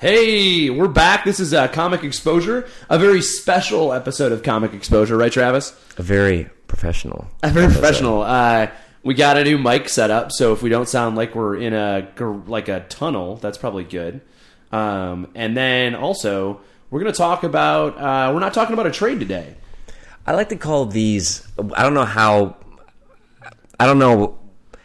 Hey, we're back. This is uh, Comic Exposure, a very special episode of Comic Exposure, right, Travis? A very professional. A very professional. Uh, we got a new mic set up, so if we don't sound like we're in a like a tunnel, that's probably good. Um, and then also, we're going to talk about. Uh, we're not talking about a trade today. I like to call these. I don't know how. I don't know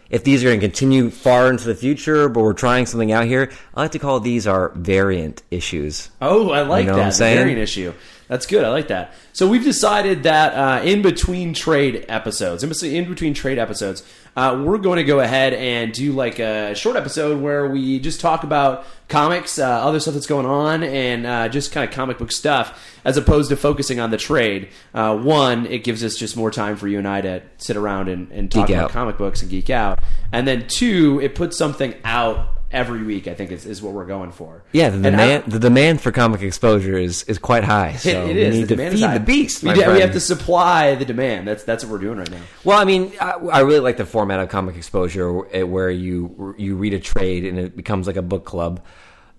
if these are going to continue far into the future, but we're trying something out here. I like to call these our variant issues. Oh, I like You know that. what I'm saying? variant issue. That's good. I like that. So we've decided that uh, in between trade episodes, in between- trade episodes, uh, we're going to go ahead and do like a short episode where we just talk about comics, uh, other stuff that's going on, and uh, just kind of comic book stuff, as opposed to focusing on the trade. Uh, one, it gives us just more time for you and I to sit around and, and talk Geek about out. comic books and geek out. And then two, it puts something out every week. I think is, is what we're going for. Yeah, the And I- demand the demand for comic exposure is, is quite high. So it, it we is. need The to demand feed the beast. We, do- we have to supply the demand. That's that's what we're doing right now. Well, I mean, I, I really like the format of comic exposure where- where you you read a trade and it becomes like a book club,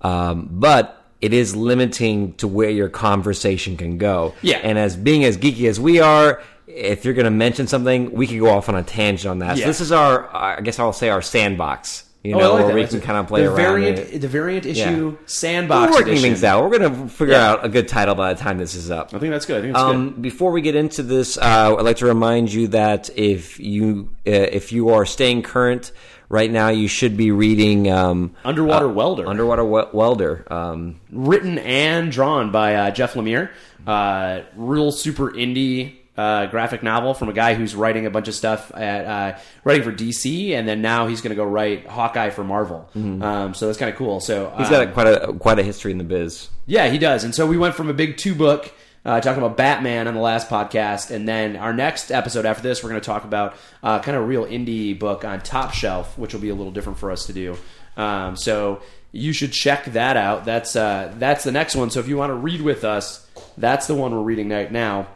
um, but it is limiting to where your conversation can go. Yeah. and as being as geeky as we are. If you're going to mention something, we can go off on a tangent on that. Yeah. So this is our, I guess I'll say our sandbox. You Oh, I know, like where that. we That's can kind of play the around. variant, it. the variant issue Yeah. sandbox. We're working edition. things out. We're going to figure Yeah. out a good title by the time this is up. I think that's good. I think Um, before we get into this, uh, I'd like to remind you that if you uh, if you are staying current right now, you should be reading um, Underwater uh, Welder. Underwater we- Welder. Um. Written and drawn by uh, Jeff Lemire. Uh, real super indie. Uh, graphic novel from a guy who's writing a bunch of stuff at uh, writing for DC, and then now he's going to go write Hawkeye for Marvel. Um, so that's kind of cool. So Mm-hmm. he's um, got a, quite a quite a history in the biz. Yeah, he does. And so we went from a big two book uh, talking about Batman on the last podcast, and then our next episode after this, we're going to talk about uh, kind of a real indie book on Top Shelf, which will be a little different for us to do. Um, so you should check that out. That's uh, that's the next one. So if you want to read with us, that's the one we're reading right now.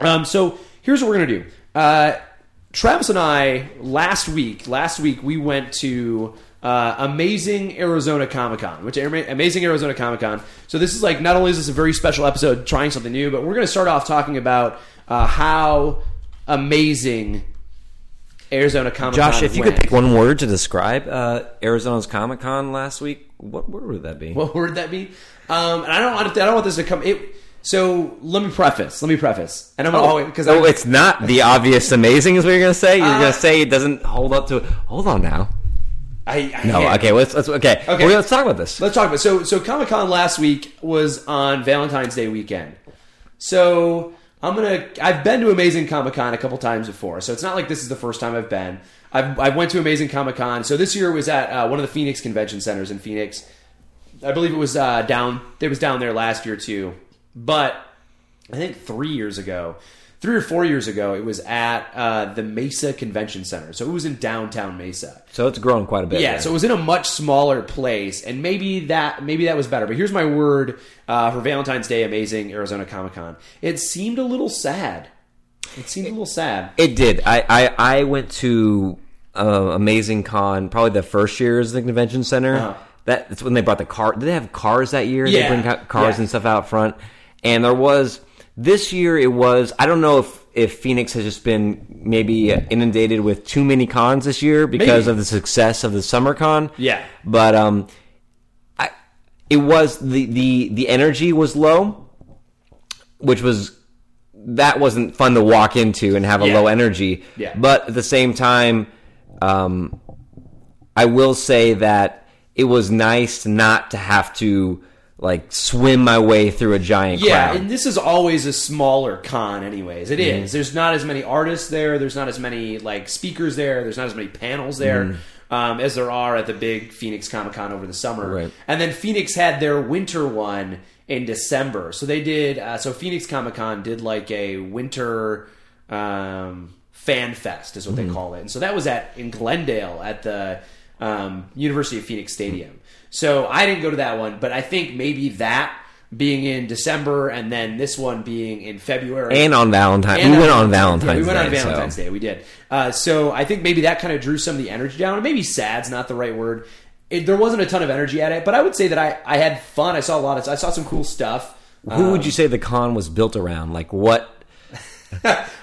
Um, so here's what we're gonna do. Uh, Travis and I last week, last week we went to uh, Amazing Arizona Comic Con, which Amazing Arizona Comic Con. So this is like not only is this a very special episode, trying something new, but we're gonna start off talking about uh, how amazing Arizona Comic Con. Josh, if you could pick one word to describe uh, Arizona's Comic Con last week, what word would that be? What word would that be? Um, and I don't want to, I don't want this to come. It, so let me preface. Let me preface, and I'm gonna always because oh, it's not the obvious amazing is what you're going to say. You're Uh, going to say it doesn't hold up to. Hold on now. I, I No, okay. Let's let's okay. Okay. Well, let's talk about this. Let's talk about so so Comic Con last week was on Valentine's Day weekend. So I'm gonna I've been to Amazing Comic Con a couple times before, so it's not like this is the first time I've been. I've I went to Amazing Comic Con. So this year was at uh, one of the Phoenix Convention Centers in Phoenix. I believe it was uh, down. It was down there last year too, but I think three years ago, three or four years ago, it was at uh, the Mesa Convention Center. So it was in downtown Mesa. So it's grown quite a bit. Yeah, then. so it was in a much smaller place, and maybe that maybe that was better. But here's my word uh, for Valentine's Day, amazing Arizona Comic Con. It seemed a little sad. It seemed a little sad. It did. I I, I went to uh, Amazing Con probably the first year as the convention center. Uh-huh. That- That's when they brought the car. Did they have cars that year? Yeah. They bring cars Yeah. and stuff out front. And there was this year. It was. I don't know if if Phoenix has just been maybe inundated with too many cons this year because Maybe. of the success of the summer con. Yeah. But um, I it was the the the energy was low, which was that wasn't fun to walk into and have a Yeah. low energy. Yeah. But at the same time, um, I will say that it was nice not to have to like swim my way through a giant Yeah, crowd. and this is always a smaller con, anyways. It is. There's not as many artists there. There's not as many like speakers there. There's not as many panels there. um, as there are at the big Phoenix Comic Con over the summer. Right. And then Phoenix had their winter one in December. So they did. Uh, so Phoenix Comic Con did like a winter um, fan fest, is what Mm-hmm. they call it. And so that was at in Glendale at the um, University of Phoenix Stadium. So I didn't go to that one, but I think maybe that being in December and then this one being in February And on Valentine, and we went on Valentine's. yeah, we went on Day, so- Valentine's Day. We did. Uh, so I think maybe that kind of drew some of the energy down. Maybe sad's not the right word. It, there wasn't a ton of energy at it, but I would say that I, I had fun. I saw a lot of. I saw some cool stuff. Who would you say the con was built around? Like what?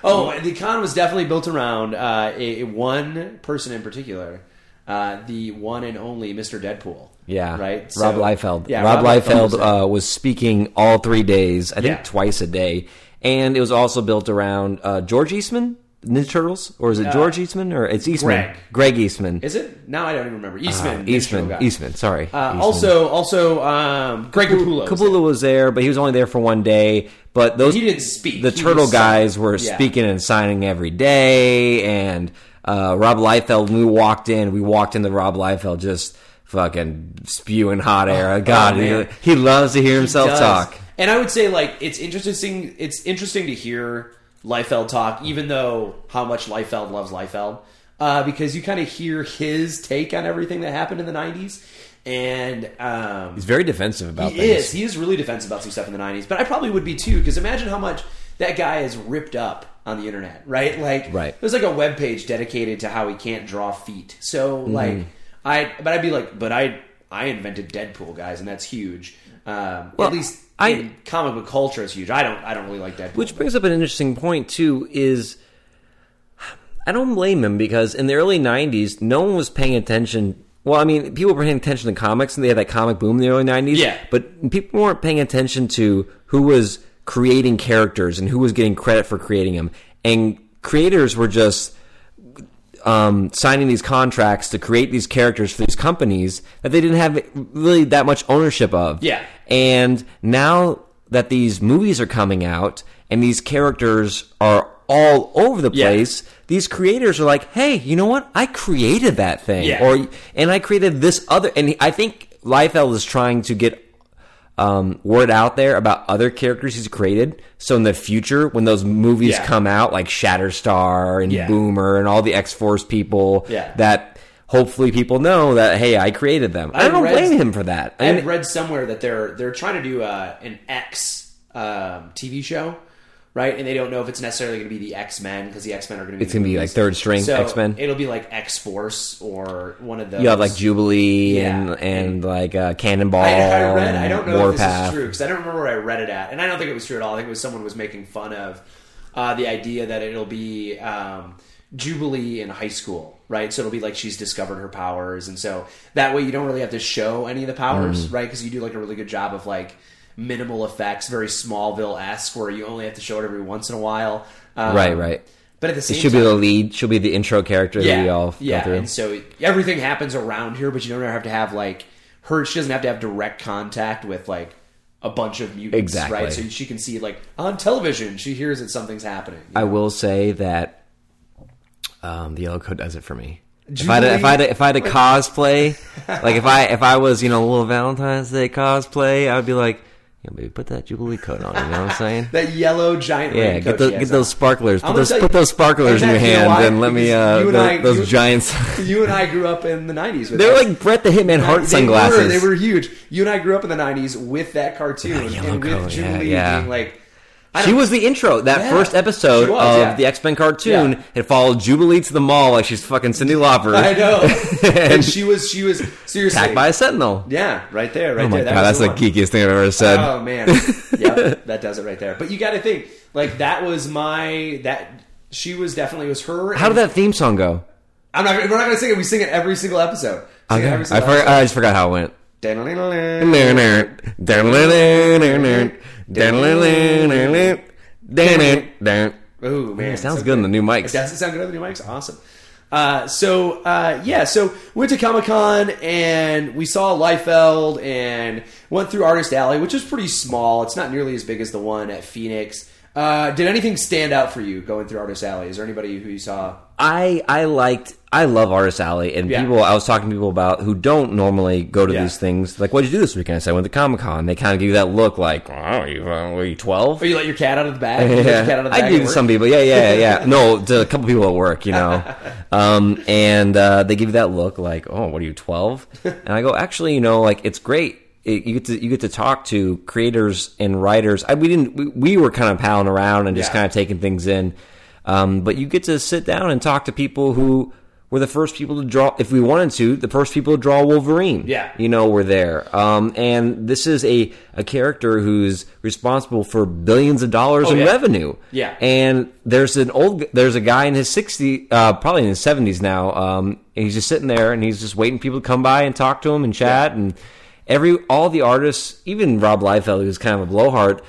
Oh, the con was definitely built around uh, a, a one person in particular, uh, the one and only Mr. Deadpool. Yeah, right. Rob So- Liefeld. Yeah, Rob, Liefeld Liefeld was uh, was speaking all three days. I think Yeah. twice a day, and it was also built around uh, George Eastman, Ninja Turtles, or is it George Eastman or it's Eastman? Uh, Greg. Greg Eastman. Is it? Now I don't even remember. Eastman. Uh, Eastman. Eastman. Sorry. Uh, Eastman. also, also, um, Greg Capullo. Capullo was there, but he was only there for one day. But those He didn't speak. The He turtle guys were Yeah. speaking and signing every day, and uh, Rob Liefeld. When we walked in, we walked into Rob Liefeld just fucking spewing hot air. God, oh, he, he loves to hear himself does. talk. And I would say like it's interesting. It's interesting to hear Liefeld talk, even though how much Liefeld loves Liefeld, uh, because you kind of hear his take on everything that happened in the '90s, and um, He's very defensive about he things. is he is really defensive about some stuff in the '90s. But I probably would be too, because imagine how much that guy is ripped up on the internet, right? Like, Right. There's like a web page dedicated to how he can't draw feet. So Mm-hmm. like, I but I'd be like, but I I invented Deadpool, guys, and that's huge. Um, Well, at least I- in comic book culture, it's huge. I don't I don't really like Deadpool. Which brings up an interesting point too. Is I don't blame him because in the early '90s, no one was paying attention. Well, I mean, people were paying attention to comics, and they had that comic boom in the early '90s. Yeah. but people weren't paying attention to who was creating characters and who was getting credit for creating them. And creators were just um, signing these contracts to create these characters for these companies that they didn't have really that much ownership of. Yeah. And now that these movies are coming out and these characters are all over the Yeah. place, these creators are like, "Hey, you know what? I created that thing, Yeah. or and I created this other." And I think Liefeld is trying to get um, word out there about other characters he's created. So in the future, when those movies Yeah. come out, like Shatterstar and Yeah. Boomer and all the X Force people, Yeah. that hopefully people know that hey, I created them. I, I don't read- blame him for that. I I mean, read somewhere that they're they're trying to do uh, an X um, TV show, right? And they don't know if it's necessarily going to be the X Men because the X Men are going to be It's gonna be, like, third string So X-Men? It'll be like X Force or one of those. you have like Jubilee Yeah. and and like uh, Cannonball. I, I read. I don't know if this Warpath. is true because I don't remember where I read it at, and I don't think it was true at all. I think it was someone was making fun of uh, the idea that it'll be um, Jubilee in high school, right? So it'll be like she's discovered her powers, and so that way you don't really have to show any of the powers, Mm. right? Because you do like a really good job of like minimal effects, very Smallville esque, where you only have to show it every once in a while, um, Right, right. But at the same She'll time, be the lead. She'll be the intro character that we all yeah, go through. and so everything happens around here, but you don't have to have like her. She doesn't have to have direct contact with like a bunch of mutants, Exactly. right? So she can see like on television, she hears that something's happening. I know? will say that um, the yellow coat does it for me. If I, had, if I had, if I had a cosplay, like if I if I was you know a little Valentine's Day cosplay, I would be like, yeah, baby, put that Jubilee coat on. You know what I'm saying? that yellow giant. Yeah, get those get those sparklers. Put those tell put those sparklers in your you know hand and let me uh you and those, I- those you- giants. You and I grew up in the '90s. With They're that. like Brett the Hitman Hart They sunglasses. Were, they were huge. You and I grew up in the '90s with that cartoon yellow and with coat, yeah, Jubilee yeah. being like. I She was the intro. That Yeah, first episode was, of yeah. the X Men cartoon. Yeah. It followed Jubilee to the mall like she's fucking Cyndi Lauper. I know. and she was. She was seriously. Attacked by a sentinel. Yeah, right there, right Oh my there. That god, that's the the geekiest thing I've ever said. Oh man, yeah, that does it right there. But you got to think like that was my that she was definitely it was her. How did that theme song go? I'm not. We're not going to sing it. We sing it every single episode. Sing Okay. every I, single forgot, I just forgot how it went. It Ooh man, sounds so good in the new mics. Does it sound good on the new mics? Awesome. Uh, so uh, yeah, so went to Comic Con and we saw Liefeld and went through Artist Alley, which is pretty small. It's not nearly as big as the one at Phoenix. Uh, did anything stand out for you going through Artist Alley? Is there anybody who you saw I I liked I love Artist Alley and Yeah. people I was talking to people about who don't normally go to Yeah. these things. Like, what'd you do this weekend? I said I went to Comic Con. They kind of give you that look, like, oh, you uh, were you twelve? Or you let your cat out of the bag? You let your cat out of the bag I at do to some people. Yeah, yeah, yeah. no, to a couple people at work, you know. Um, and uh, they give you that look, like, oh, what are you, twelve? And I go, actually, you know, like it's great. It, you get to you get to talk to creators and writers. I, we didn't. We, we were kind of palling around and just Yeah. kind of taking things in. Um, but you get to sit down and talk to people who were the first people to draw. If we wanted to, the first people to draw Wolverine. Yeah. you know, were there. Um, and this is a a character who's responsible for billions of dollars Oh, in yeah. revenue. Yeah. And there's an old, there's a guy in his 60, uh, probably in his 70s now. Um, and he's just sitting there and he's just waiting for people to come by and talk to him and chat. And every, all the artists, even Rob Liefeld, who's kind of a blowhard,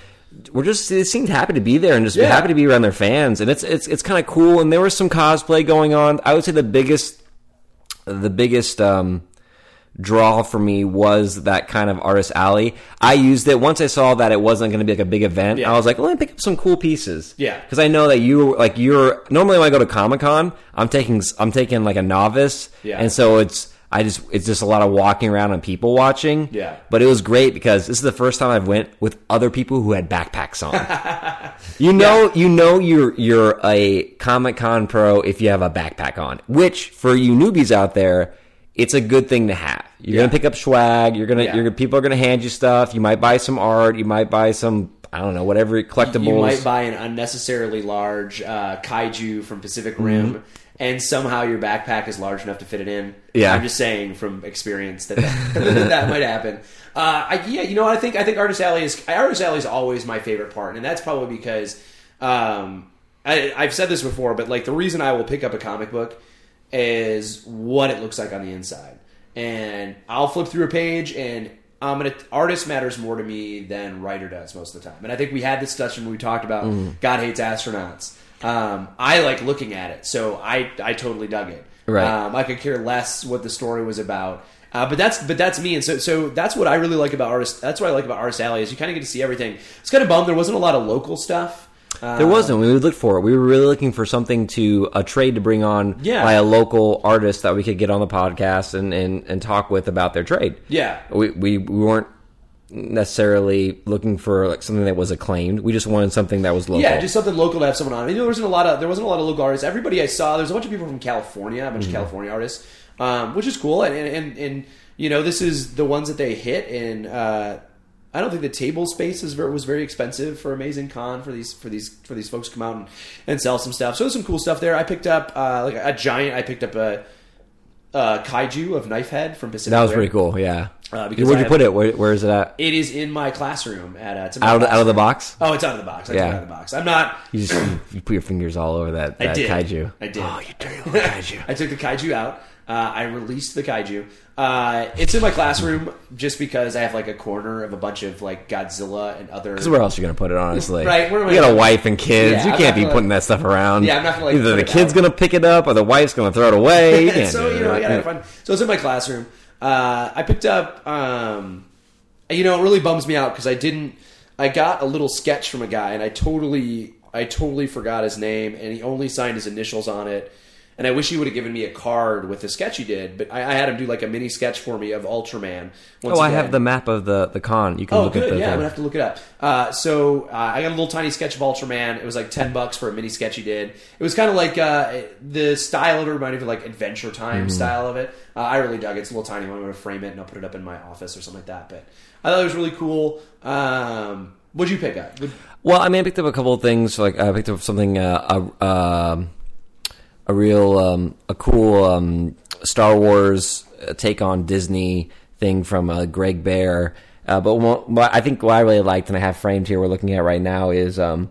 were just, they seemed happy to be there and just Yeah. happy to be around their fans. And it's, it's, it's kind of cool. And there was some cosplay going on. I would say the biggest, the biggest, um, draw for me was that kind of artist alley. I used it once I saw that it wasn't going to be like a big event. Yeah. I was like, let me pick up some cool pieces. Yeah. because I know that you like you're normally when I go to Comic Con, I'm taking I'm taking like a novice. Yeah. and so it's. I just it's just a lot of walking around and people watching. Yeah. But it was great because this is the first time I've went with other people who had backpacks on. you know you know you're you're a Comic Con pro if you have a backpack on. Which for you newbies out there, it's a good thing to have. You're Yeah. gonna pick up swag, you're gonna Yeah. you're people are gonna hand you stuff, you might buy some art, you might buy some I don't know, whatever collectibles. You might buy an unnecessarily large uh, kaiju from Pacific Rim, and somehow your backpack is large enough to fit it in. Yeah. I'm just saying from experience that that, that might happen. Uh, I, yeah, you know, I think I think Artist Alley is Artist Alley is always my favorite part, and that's probably because um, I, I've said this before, but like the reason I will pick up a comic book is what it looks like on the inside, and I'll flip through a page and. I'm gonna artist matters more to me than writer does most of the time, and I think we had this discussion when we talked about Mm. God hates astronauts. Um, I like looking at it, so I I totally dug it. Right. Um, I could care less what the story was about. Uh, but that's but that's me, and so so that's what I really like about artist. That's what I like about Artist Alley is you kind of get to see everything. It's kind of bummed there wasn't a lot of local stuff. Uh, There wasn't. We looked for it. We were really looking for something to a trade to bring on Yeah. by a local artist that we could get on the podcast and, and, and talk with about their trade. Yeah. We, we we weren't necessarily looking for like something that was acclaimed. We just wanted something that was local. Yeah, just something local to have someone on. You know, there wasn't a lot of there wasn't a lot of local artists. Everybody I saw, there's a bunch of people from California, a bunch of California artists, um, which is cool. And, and and and you know, this is the ones that they hit. And uh, I don't think the table space is very, was very expensive for Amazing Con for these for these for these folks to come out and, and sell some stuff. So there's some cool stuff there. I picked up uh, like a, giant. I picked up a. Uh, kaiju of Knifehead from Pacific. that was Rim. pretty cool. Yeah. Uh, because Where'd I you have- put it? Where, where is it at? It is in my classroom at uh, it's in my Out of the, out of the classroom. box. Oh, it's out of the box. I took Yeah. it out of the box. I'm not. You just you, you put your fingers all over that, I that did. kaiju. I did. Oh, you dirty little kaiju. I took the kaiju out. Uh, I released the kaiju. Uh, it's in my classroom just because I have like a corner of a bunch of like Godzilla and other. Because where else are you gonna put it? Honestly, Right, where am you got a wife and kids. Yeah, you I'm can't be gonna- putting that stuff around. Yeah, I'm not gonna, like, Either the kid's out. gonna pick it up or the wife's gonna throw it away. You can't so you know, I that. gotta have fun. So it's in my classroom. Uh, I picked up. Um, you know, it really bums me out because I didn't. I got a little sketch from a guy, and I totally, I totally forgot his name, and he only signed his initials on it. And I wish he would have given me a card with the sketch he did, but I, I had him do like a mini sketch for me of Ultraman. Once Oh, I again. have the map of the, the con. You can Oh, look good. at the. yeah, I'm gonna have to look it up. Uh, so uh, I got a little tiny sketch of Ultraman. It was like ten bucks for a mini sketch he did. It was kind of like uh, the style of it reminded me of like Adventure Time Mm-hmm. style of it. Uh, I really dug it. It's a little tiny one. I'm gonna frame it and I'll put it up in my office or something like that. But I thought it was really cool. Um, what'd you pick up? Well, I mean, I picked up a couple of things. Like I picked up something, uh, a, um a real, um, a cool um, Star Wars uh, take on Disney thing from uh, Greg Bear. Uh, but what, I think what I really liked, and I have framed here, we're looking at right now, is um,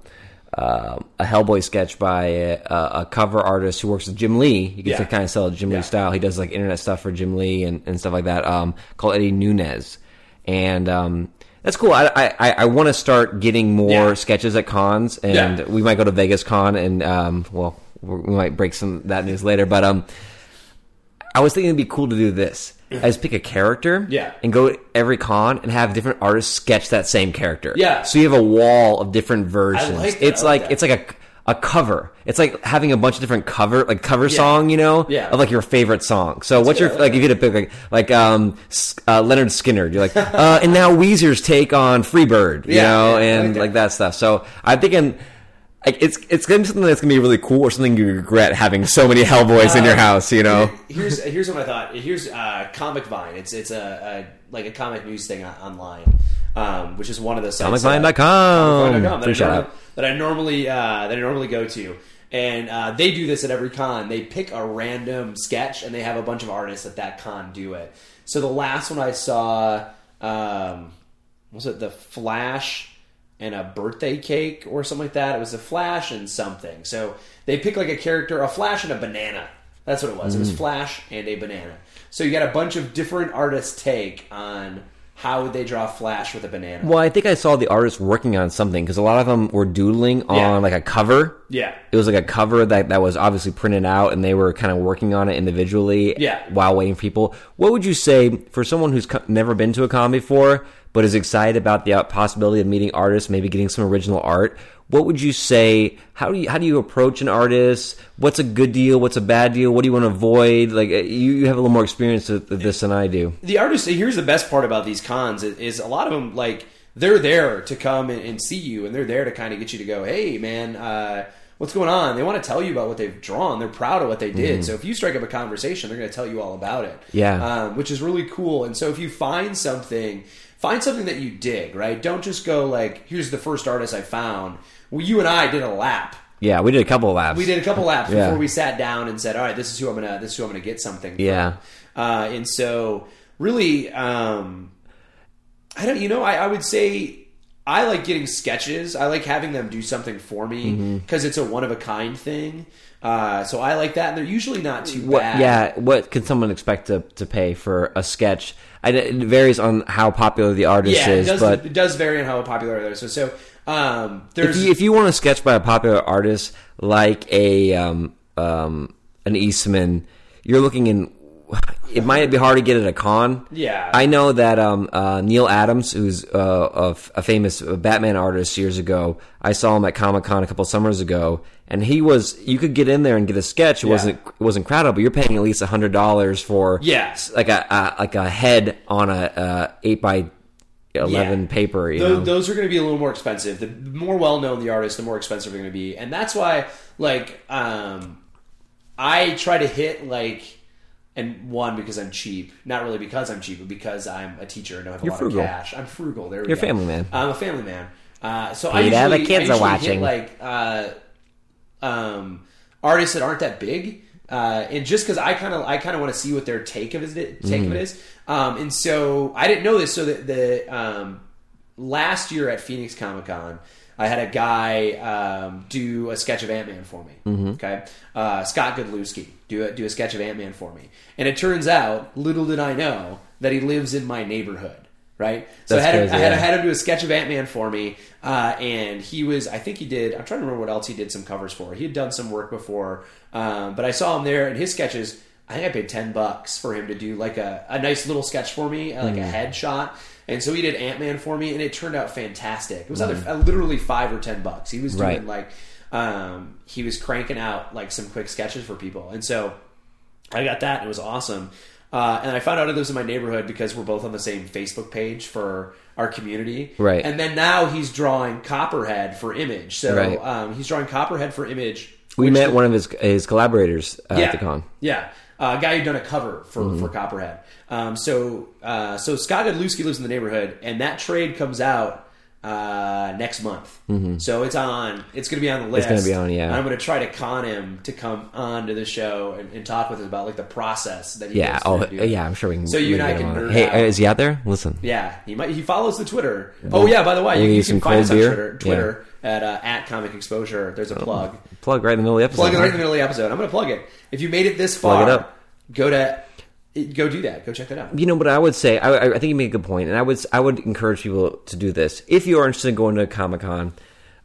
uh, a Hellboy sketch by a, a cover artist who works with Jim Lee. You get Yeah. to kind of sell Jim Yeah. Lee style. He does like internet stuff for Jim Lee and, and stuff like that. Um, called Eddie Nunez, and um, that's cool. I I, I want to start getting more Yeah. sketches at cons, and we might go to Vegas Con, and um, well, we might break some that news later. But um, I was thinking it'd be cool to do this. I just pick a character, Yeah. and go to every con and have different artists sketch that same character. Yeah. so you have a wall of different versions. like that. It's like like it's like a a cover. It's like having a bunch of different cover, like cover song, you know, Yeah. of like your favorite song. So what's good, your like? If you had to pick like like um uh, Lynyrd Skynyrd, you're like, uh, and now Weezer's take on Freebird, you Yeah, know, yeah, and like that stuff. So I'm thinking. Like it's it's gonna be something that's gonna be really cool, or something you regret having so many Hellboys in your house. You know, Here's here's what I thought. Here's uh, Comic Vine. It's it's a, a like a comic news thing online, um, which is one of the sites. ComicVine.com. ComicVine.com that, I normally, that I normally uh, that I normally go to, and uh, they do this at every con. They pick a random sketch, and they have a bunch of artists at that con do it. So the last one I saw um, was it the Flash and a birthday cake or something like that. It was a Flash and something. So they pick like a character, a Flash and a banana. That's what it was. It Mm. was Flash and a banana. So you got a bunch of different artists' take on how would they draw Flash with a banana. Well, I think I saw the artists working on something because a lot of them were doodling on Yeah. like a cover. Yeah. It was like a cover that, that was obviously printed out, and they were kind of working on it individually. Yeah. While waiting for people, what would you say for someone who's co- never been to a con before, but is excited about the possibility of meeting artists, maybe getting some original art? What would you say? How do you how do you approach an artist? What's a good deal? What's a bad deal? What do you want to avoid? Like uh, you, you have a little more experience with this than I do. the artist here's the best part about these cons is, a lot of them like they're there to come and, see you and they're there to kind of get you to go hey man uh, what's going on they want to tell you about what they've drawn they're proud of what they did so if you strike up a conversation they're going to tell you all about it Yeah. um, which is really cool and so if you find something find something that you dig right don't just go like here's the first artist i found well you and i did a lap Yeah, we did a couple of laps. we did a couple laps Yeah. before we sat down and said, "All right, this is who I'm gonna this is who I'm gonna get something." From. Yeah. uh, and so really, um, I don't. You know, I, I would say I like getting sketches. I like having them do something for me Mm-hmm. because it's a one of a kind thing. Uh, so I like that, and they're usually not too What, bad. yeah, what can someone expect to, to pay for a sketch? I, it varies on how popular the artist is. yeah. Does, but it does vary on how popular they are. So, so um, if you, if you want a sketch by a popular artist like a um, um, an Eastman, you're looking in. It might be hard to get at a con. Yeah. I know that um, uh, Neal Adams, who's uh, a, f- a famous Batman artist years ago, I saw him at Comic Con a couple summers ago, and he was. You could get in there and get a sketch. It Yeah. wasn't it wasn't crowded, but you're paying at least hundred dollars for Yeah. s- like a, a like a head on a uh, eight by eleven Yeah. paper. You Tho- know? those are going to be a little more expensive. The more well known the artist, the more expensive they're going to be, and that's why, like, um, I try to hit like, and one because I'm cheap, not really because I'm cheap, but because I'm a teacher and I have a You're lot frugal. of cash. I'm frugal. There we You're a go. family man. I'm a family man. Uh, so I usually, the kids I are usually watching. Hit, like uh, um, artists that aren't that big. Uh, and just because I kind of I kind of want to see what their take of it take of it is, um, and so I didn't know this. So that the um, last year at Phoenix Comic Con, I had a guy um, do a sketch of Ant Man for me. Mm-hmm. Okay, uh, Scott Godlewski do a, do a sketch of Ant Man for me, and it turns out, little did I know that he lives in my neighborhood. Right, so I had, him, crazy, I, had, I had him do a sketch of Ant Man for me, uh, and he was. I think he did. I'm trying to remember what else he did some covers for. He had done some work before, um, but I saw him there, and his sketches. I think I paid ten bucks for him to do like a, a nice little sketch for me, like Mm. a headshot. And so he did Ant Man for me, and it turned out fantastic. It was Mm. either uh, literally five or ten bucks. He was doing Right. like um, he was cranking out like some quick sketches for people, and so I got that. And it was awesome. Uh, and I found out it was in my neighborhood because we're both on the same Facebook page for our community. Right. And then now he's drawing Copperhead for Image. So Right. um, he's drawing Copperhead for Image. we met the- one of his his collaborators uh, yeah, at the con. Yeah, uh, a guy who'd done a cover for, Mm-hmm. for Copperhead. Um, so uh, so Scott Godlewski lives in the neighborhood, and that trade comes out uh, next month. So it's on. It's going to be on the list. Mm-hmm. gonna be on, yeah. And I'm going to try to con him to come on to the show and, and talk with us about like the process that he Yeah. Oh, do yeah. I'm sure we can. So you and I can Hey, out. is he out there? Listen. Yeah, he might. He follows the Twitter. Oh yeah, by the way, you, you can find us on beer. Twitter, Twitter at uh, at Comic Exposure. There's a plug. Plug right in the middle of the episode. Plug right in the middle of the episode. I'm going to plug it. If you made it this Plug far, it up. go to go do that. Go check that out. You know, but I would say I, I I think you make a good point, and I would I would encourage people to do this if you are interested in going to Comic Con,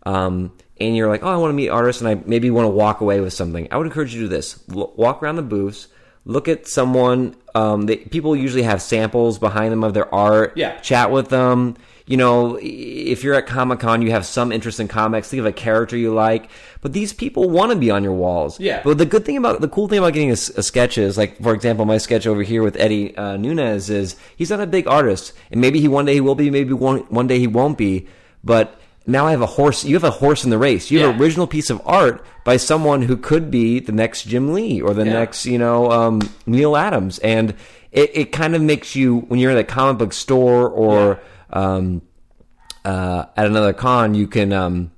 um, and you're like, oh, I want to meet artists, and I maybe want to walk away with something. I would encourage you to do this: L- walk around the booths, look at someone. Um, they, people usually have samples behind them of their art. Yeah. Chat with them. You know, if you're at Comic Con, you have some interest in comics. Think of a character you like. But these people want to be on your walls. Yeah. But the good thing about the cool thing about getting a, a sketch is, like for example, my sketch over here with Eddie uh, Nunez is he's not a big artist, and maybe he one day he will be, maybe one one day he won't be. But now I have a horse. You have a horse in the race. You have an original piece of art by someone who could be the next Jim Lee or the Yeah. next, you know, um, Neal Adams, and it, it kind of makes you when you're in a comic book store or um, uh, at another con, you can um,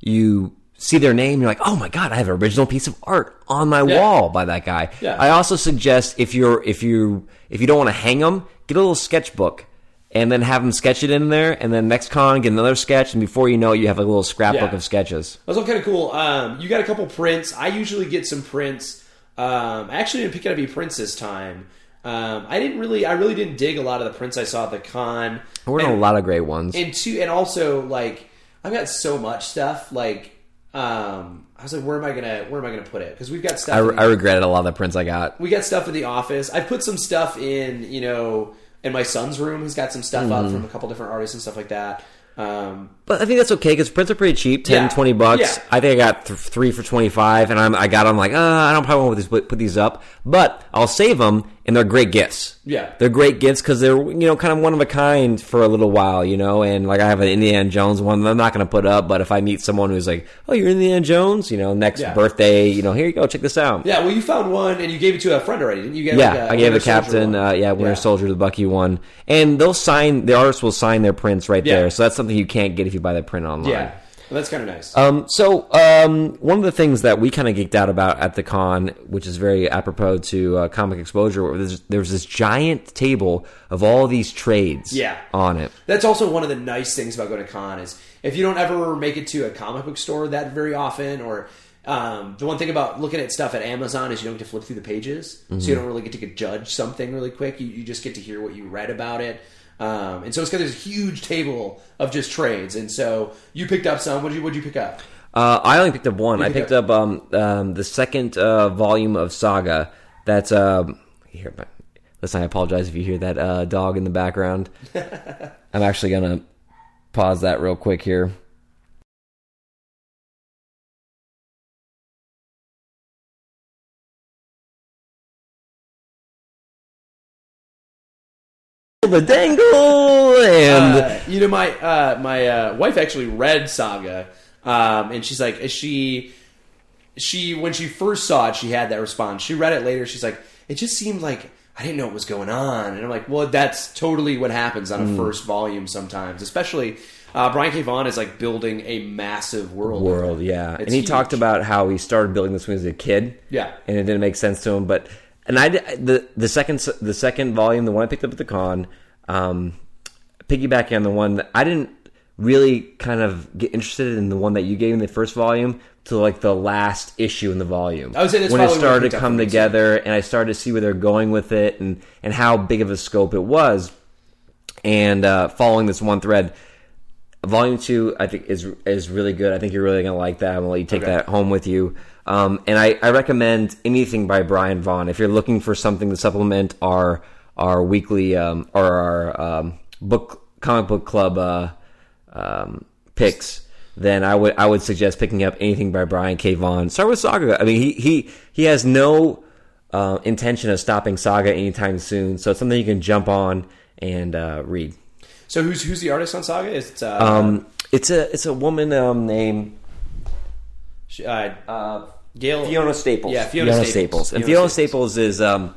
you see their name. You're like, oh my god, I have an original piece of art on my Yeah. wall by that guy. Yeah. I also suggest if you're if you if you don't want to hang them, get a little sketchbook. And then have them sketch it in there, and then next con get another sketch, and before you know it, you have a little scrapbook Yeah. of sketches. That's are kind of cool. Um, you got a couple prints. I usually get some prints. Um, I actually didn't pick up any prints this time. Um, I didn't really, I really didn't dig a lot of the prints I saw at the con. We're in a lot of great ones. and two, and also like I've got so much stuff. Like, um, I was like, where am I gonna, where am I gonna put it? Because we've got stuff. I, the- I regretted a lot of the prints I got. we got stuff in the office. I put some stuff in, you know, in my son's room. He's got some stuff up Mm-hmm. from a couple different artists and stuff like that. Um, But I think that's okay because prints are pretty cheap 10, Yeah. 20 bucks. Yeah. I think I got th- three for 25 and I'm, I got them like, uh, I don't probably want to put these up, but I'll save them and they're great gifts. Yeah. They're great gifts because they're, you know, kind of one of a kind for a little while, you know, and like I have an Indiana Jones one that I'm not going to put up, but if I meet someone who's like, oh, you're Indiana Jones, you know, next Yeah. birthday, you know, here you go, check this out. yeah, well, you found one and you gave it to a friend already, didn't you? Get Yeah, like a I gave the captain, uh, yeah, Winter Yeah. Soldier, the Bucky one, and they'll sign. The artist will sign their prints right Yeah. there, so that's something you can't get if you buy the print online. Yeah, well, that's kind of nice. Um, so um, one of the things that we kind of geeked out about at the con, which is very apropos to uh, comic exposure, where there's, there's this giant table of all these trades Yeah. on it. That's also one of the nice things about going to con is if you don't ever make it to a comic book store that very often, or um, the one thing about looking at stuff at Amazon is you don't get to flip through the pages, so you don't really get to get judge something really quick. You, you just get to hear what you read about it. Um, and so it's got this huge table of just trades, and so you picked up some. What did you What did you pick up? Uh, I only picked up one. I picked picked up um, um, the second uh, volume of Saga. That's um, here. But listen, I apologize if you hear that uh, dog in the background. I'm actually gonna pause that real quick here. The dangle and Uh, you know, my uh, my uh, wife actually read Saga, um, and she's like, she she when she first saw it, she had that response. She read it later. She's like, it just seemed like I didn't know what was going on, and I'm like, well, that's totally what happens on a first volume sometimes, especially. Uh, Brian K. Vaughan is like building a massive world. world, yeah. It's and he huge. talked about how he started building this when he was a kid. Yeah. and it didn't make sense to him. But and I the the second the second volume, the one I picked up at the con, um, piggybacking on the one that I didn't really kind of get interested in the one that you gave in the first volume to like the last issue in the volume. I that's when it started to come together, and I started to see where they're going with it, and and how big of a scope it was. And uh, following this one thread, Volume two, I think is is really good. I think you're really gonna like that. I'm gonna let you take Okay. that home with you. Um, and I, I recommend anything by Brian Vaughan if you're looking for something to supplement our our weekly um, or our um, book comic book club uh, um, picks. Then I would I would suggest picking up anything by Brian K. Vaughan. Start with Saga. I mean, he he he has no uh, intention of stopping Saga anytime soon. So it's something you can jump on and uh, read. So who's who's the artist on Saga? It's uh, Um, it's a it's a woman um, named she- uh, uh, Gail Fiona Staples. Yeah, Fiona, Staples. And Fiona Staples is um,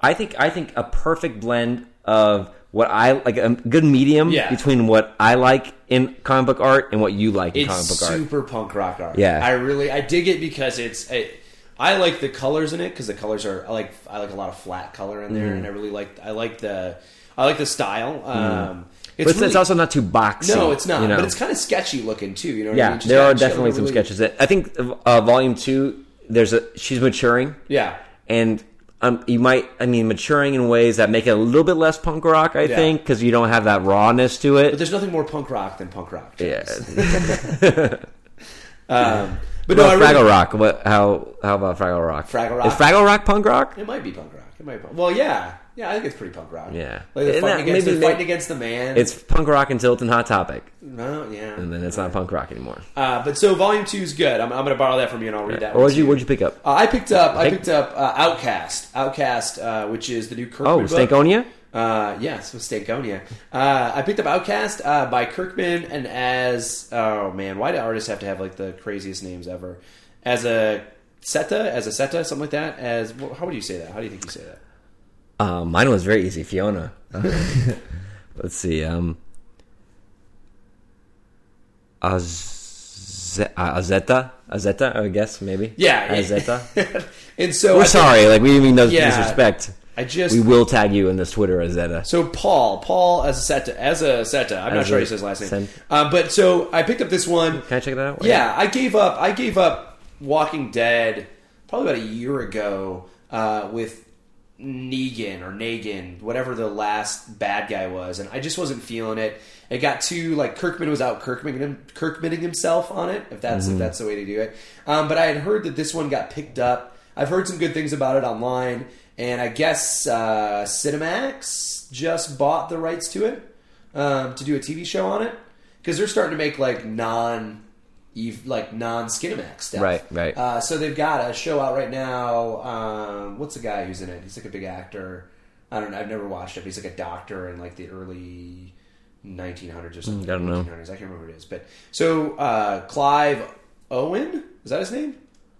I think I think a perfect blend of what I like a good medium Yeah. between what I like in comic book art and what you like in comic It's book art. super punk rock art. Yeah. I really I dig it because it's it, I like the colors in it because the colors are I like I like a lot of flat color in there Mm-hmm. and I really like I like the I like the style. Um, But it's, really- it's also not too boxy. no, it's not. you know? But it's kind of sketchy looking too. You know? What I mean? There are definitely some really- sketches. That, I think uh, volume two, there's a she's maturing. Yeah, and um, you might, I mean, maturing in ways that make it a little bit less punk rock. I Yeah. think because you don't have that rawness to it. but there's nothing more punk rock than punk rock. Yeah, Um, But no, I really- Fraggle Rock. What? How? How about Fraggle Rock? Fraggle Rock? Is Fraggle Rock punk rock? It might be punk rock. It might. Be punk. Well, yeah, yeah. I think it's pretty punk rock. Yeah. like they're fighting, that- against, maybe- they're fighting against the man. It's punk rock until it's in Hot Topic, no, yeah. and then it's not punk rock anymore. Uh, but so volume two is good. I'm, I'm going to borrow that from you and I'll read that. Or what'd you? What'd you pick up? Uh, I picked up. I picked up uh, Outcast. Outcast, uh, which is the new Kirkman Oh, book. Stankonia. Uh, yes, with Stankonia. Uh, I picked up Outcast uh, by Kirkman, and as oh man, why do artists have to have like the craziest names ever? As a Seta, Azaceta, something like that. As how would you say that? How do you think you say that? Uh, mine was very easy. Fiona. Let's see. Um, Az- uh, Azeta. Azeta. I guess maybe. Yeah, Azeta. and so We're I- sorry. Like we didn't mean no Yeah. disrespect. I just We will tag you in this Twitter Azeta. So Paul, Paul Azaceta, as a Seta. I'm not sure he says last name. Uh, but so I picked up this one. Can I check that out? Yeah, I gave up. I gave up Walking Dead probably about a year ago uh, with Negan or Negan, whatever the last bad guy was, and I just wasn't feeling it. It got too like Kirkman was out Kirkman Kirkmaning himself on it, if that's if that's the way to do it. Um, but I had heard that this one got picked up. I've heard some good things about it online, and I guess uh, Cinemax just bought the rights to it um, to do a TV show on it because they're starting to make like non Eve like non Skinemax stuff. Right, right. Uh, so they've got a show out right now. Um, what's the guy who's in it? He's like a big actor. I don't know. I've never watched it. But he's like a doctor in like the early 1900s or something. Mm, I don't know. 1800s. I can't remember what it is. But so uh, Clive Owen is that his name?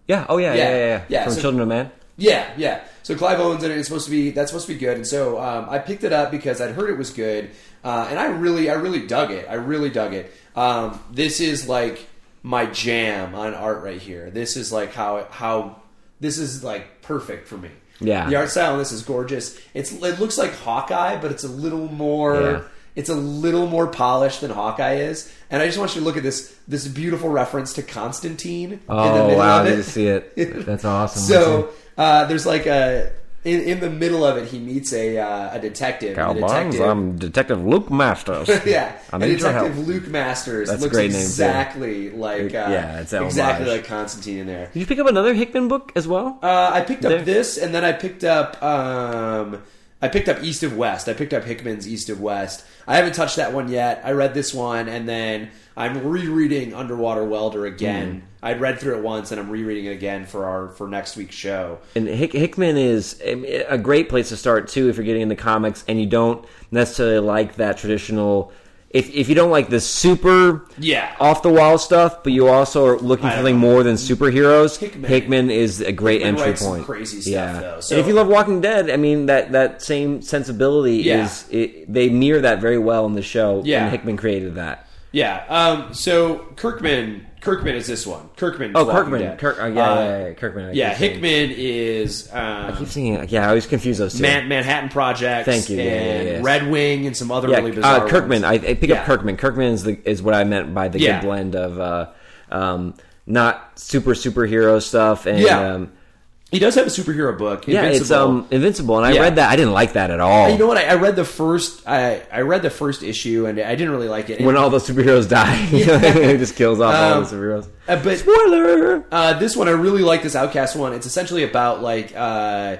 Yeah. Oh yeah. Yeah. Yeah. Yeah. Yeah. Yeah, From so- Children of Man. Yeah, yeah. So Clive Owens in it. It's supposed to be that's supposed to be good, and so um, I picked it up because I'd heard it was good, uh, and I really, I really dug it. I really dug it. Um, this is like my jam on art right here. This is like how how this is like perfect for me. Yeah. the art style on this is gorgeous. It's it looks like Hawkeye, but it's a little more. Yeah. It's a little more polished than Hawkeye is, and I just want you to look at this this beautiful reference to Constantine. in the Oh middle wow! of I it. need to see it. That's awesome. So uh, there's like a in, in the middle of it, he meets a uh, a detective. Cal the Barnes, I'm Detective Luke Masters. yeah, I a need your help. detective Luke Masters That's a looks great name, exactly like uh, Yeah, it's exactly homage. like Constantine in there. Did you pick up another Hickman book as well? Uh, I picked up There- this, and then I picked up um, I picked up East of West. I picked up Hickman's East of West. I haven't touched that one yet. I read this one, and then I'm rereading Underwater Welder again. Hmm. I'd read through it once, and I'm rereading it again for our for next week's show. And Hick- Hickman is a great place to start too if you're getting into comics and you don't necessarily like that traditional. If if you don't like the super Yeah. off the wall stuff, but you also are looking for something know. more than superheroes, Hickman- Hickman, is a great Hickman entry point. crazy stuff, yeah. though, And so- if you love Walking Dead, I mean that that same sensibility Yeah. is it, they mirror that very well in the show. Yeah. and Hickman created that. Yeah. Um, so Kirkman, Kirkman is this one. Kirkman. Oh, Kirkman, Kirk, uh, yeah, Uh, yeah, yeah, Kirkman. I yeah, Hickman is I um, keep saying, yeah, I always confuse those two. Man- Manhattan Project. Thank you, yeah, yeah, and yeah. Red Wing and some other yeah, really bizarre. uh, Kirkman. I. I pick Yeah. up Kirkman. Kirkman is the is what I meant by the Yeah. good blend of uh, um, not super superhero stuff and Yeah. um, He does have a superhero book. yeah, it's Invincible. um Invincible, and I Yeah. read that. I didn't like that at all. You know what? I, I read the first. I, I read the first issue and I didn't really like it. when all the superheroes die, he just kills off all Um, the superheroes. Uh, but Spoiler. Uh, this one, I really like this Outcast one. It's essentially about like uh,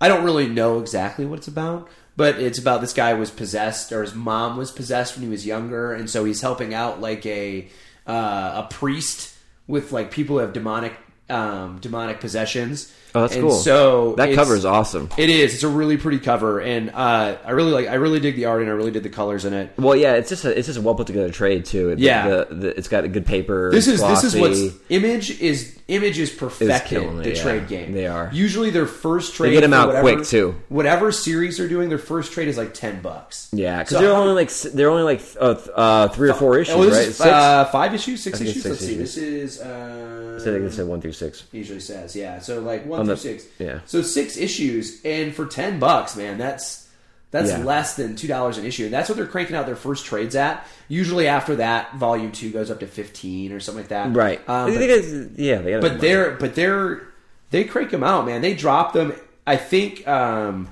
I don't really know exactly what it's about, but it's about this guy was possessed or his mom was possessed when he was younger, and so he's helping out like a uh, a priest with like people who have demonic um, demonic possessions. Oh, that's And cool. So That cover is awesome. It is. It's a really pretty cover, and uh, I really like. I really dig the art, and I really did the colors in it. Well, yeah, it's just a it's just a well put together trade too. It- Yeah. the, the, it's got a good paper. This is this is glossy. what's image is image is perfected it, the yeah. trade game. They are. usually their first trade. They get them out whatever- quick, too. Whatever series they're doing, their first trade is like ten bucks. Yeah, because So- they're only like they're only like uh, uh, three or four issues, Oh, right? is, Six. Uh, five issues, six issues. it's Let's six see. This is. Uh, I think they said one through six. usually says yeah. So like one On through the- six. yeah. So six issues, and for ten bucks, man, that's that's Yeah. less than two dollars an issue, and that's what they're cranking out their first trades at. Usually after that, volume two goes up to fifteen or something like that. Right. Um, but- yeah, They but they're but they're they crank them out, man. They drop them. I think um,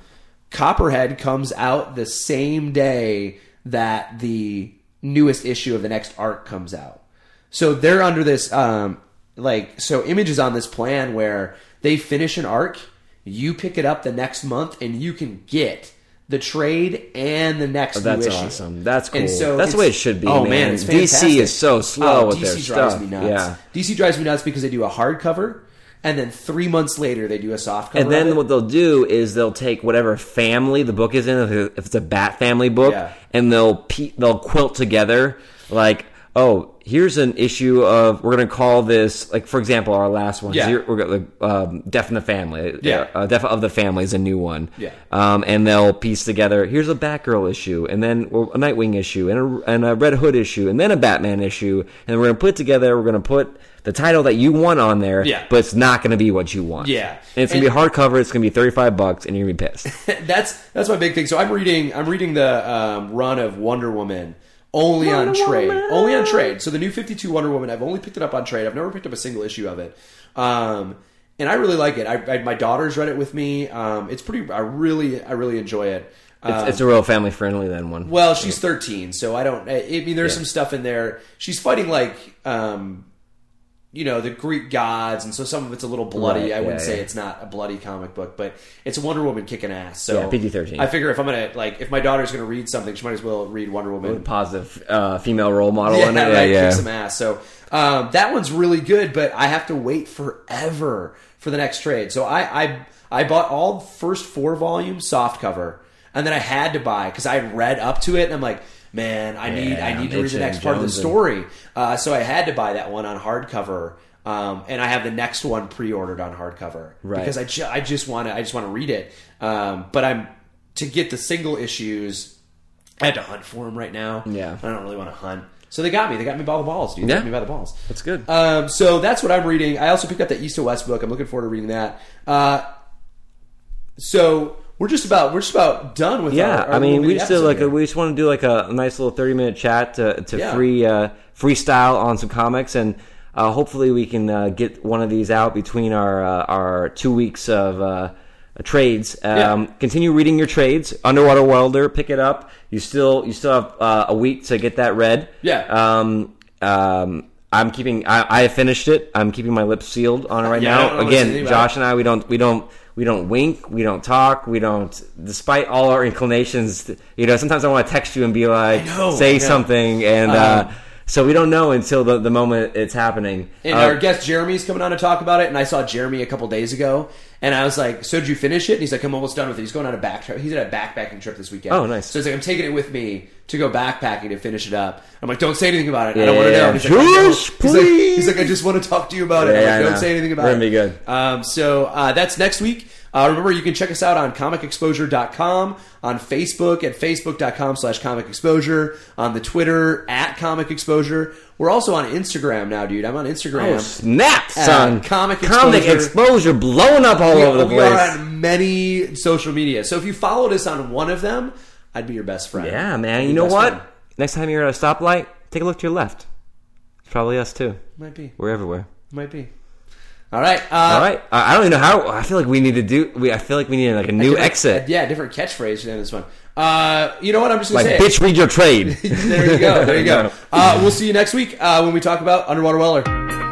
Copperhead comes out the same day that the newest issue of the next arc comes out. So they're under this. Um, like so images on this plan where they finish an arc, you pick it up the next month, and you can get the trade and the next Oh, That's issue. awesome. That's And cool. so That's the way it should be, Oh man. it's DC is so slow Oh, with DC their drives stuff. me nuts. Yeah. DC drives me nuts because they do a hardcover, and then three months later they do a soft cover. And then what they'll do is they'll take whatever family the book is in, if if it's a Bat family book, Yeah. and they'll pe- they'll quilt together like, oh, here's an issue of we're gonna call this like for example our last one. Yeah. Here, we're gonna um, Death in the Family. Yeah. uh, Death of the Family is a new one. Yeah. um, and they'll piece together. Here's a Batgirl issue, and then well, a Nightwing issue, and a, and a Red Hood issue, and then a Batman issue, and we're gonna put together. We're gonna put the title that you want on there, Yeah. but it's not gonna be what you want. Yeah. And it's gonna And- be hardcover. It's gonna be thirty five bucks, and you're gonna be pissed. that's that's my big thing. So I'm reading I'm reading the um, run of Wonder Woman only on Wonder trade, Woman. only on trade. So the new 52 Wonder Woman, I've only picked it up on trade. I've never picked up a single issue of it, um, and I really like it. I, I, my daughter's read it with me. Um, it's pretty. I really I really enjoy it. Um, It's, it's a real family friendly then one. well, she's 13, so I don't. I I mean, there's Yeah. some stuff in there. She's fighting like, um, you know, the Greek gods, and so some of it's a little bloody. Right, I wouldn't yeah, say yeah. it's not a bloody comic book, but it's Wonder Woman kicking ass. So Yeah, PG-13. I figure if I'm gonna like, if my daughter's gonna read something, she might as well read Wonder Woman. Positive uh, female role model Yeah, in it. right, Yeah, yeah. kick some ass. So um, that one's really good, but I have to wait forever for the next trade. So I I, I bought all first four volumes soft cover, and then I had to buy because I had read up to it, and I'm like, man, I need I need to read the next part of the story. Uh, so I had to buy that one on hardcover. Um, and I have the next one pre-ordered on hardcover Right. because I, ju- I just want to I just want to read it. Um, but I'm to get the single issues. I had to hunt for them right now. Yeah. I don't really want to hunt. So they got me. They got me by the balls, dude. They Yeah. got me by the balls. That's good. Um, so that's what I'm reading. I also picked up the East of West book. I'm looking forward to reading that. Uh, so we're just about we're just about done with. yeah, our, our I mean, we just did like a, we just want to do like a, nice little thirty minute chat to, to Yeah. free uh, freestyle on some comics, and uh, hopefully we can uh, get one of these out between our uh, our two weeks of uh, trades. Um, Yeah. Continue reading your trades. Underwater Welder, pick it up. You still you still have uh, a week to get that read. Yeah. Um, um, I'm keeping. I, I finished it. I'm keeping my lips sealed on it right Yeah, now. know what to say Again, Josh and I, we don't, we don't, we don't wink. We don't talk. We don't. Despite all our inclinations, you know, sometimes I want to text you and be like, know, say something, and Um, uh, so we don't know until the, the moment it's happening. And Uh, our guest Jeremy's coming on to talk about it. And I saw Jeremy a couple days ago, and I was like, "So did you finish it?" And he's like, "I'm almost done with it." He's going on a back trip. He's at a backpacking trip this weekend. Oh, nice. So he's like, "I'm taking it with me to go backpacking to finish it up." I'm like, "Don't say anything about it. I don't want to Yeah. know." He's like, I know. Shush, He's like, please. he's like, "I just want to talk to you about it." I'm like, "Don't say anything about We're it." gonna be good. Um, so uh, that's next week. Uh, remember, you can check us out on comicexposure.com, on Facebook at facebook.com slash comicexposure, on the Twitter at comicexposure. We're also on Instagram now, dude. I'm on Instagram. oh snap, son! Comic comic Exposure. exposure blowing up all we, over the we place. We are on many social media. So if you followed us on one of them, I'd be your best friend. yeah, man. You know what? friend. Next time you're at a stoplight, take a look to your left. It's probably us too. Might be. We're everywhere. Might be. All right. Uh, All right. I I don't even know how. I feel like we need to do. We. I feel like we need like a new different- exit. Yeah, different catchphrase than this one. Uh, you know what? I'm just going Like, to say. it. bitch, read your trade. there you go. There you go. Uh, we'll see you next week uh, when we talk about Underwater Welder.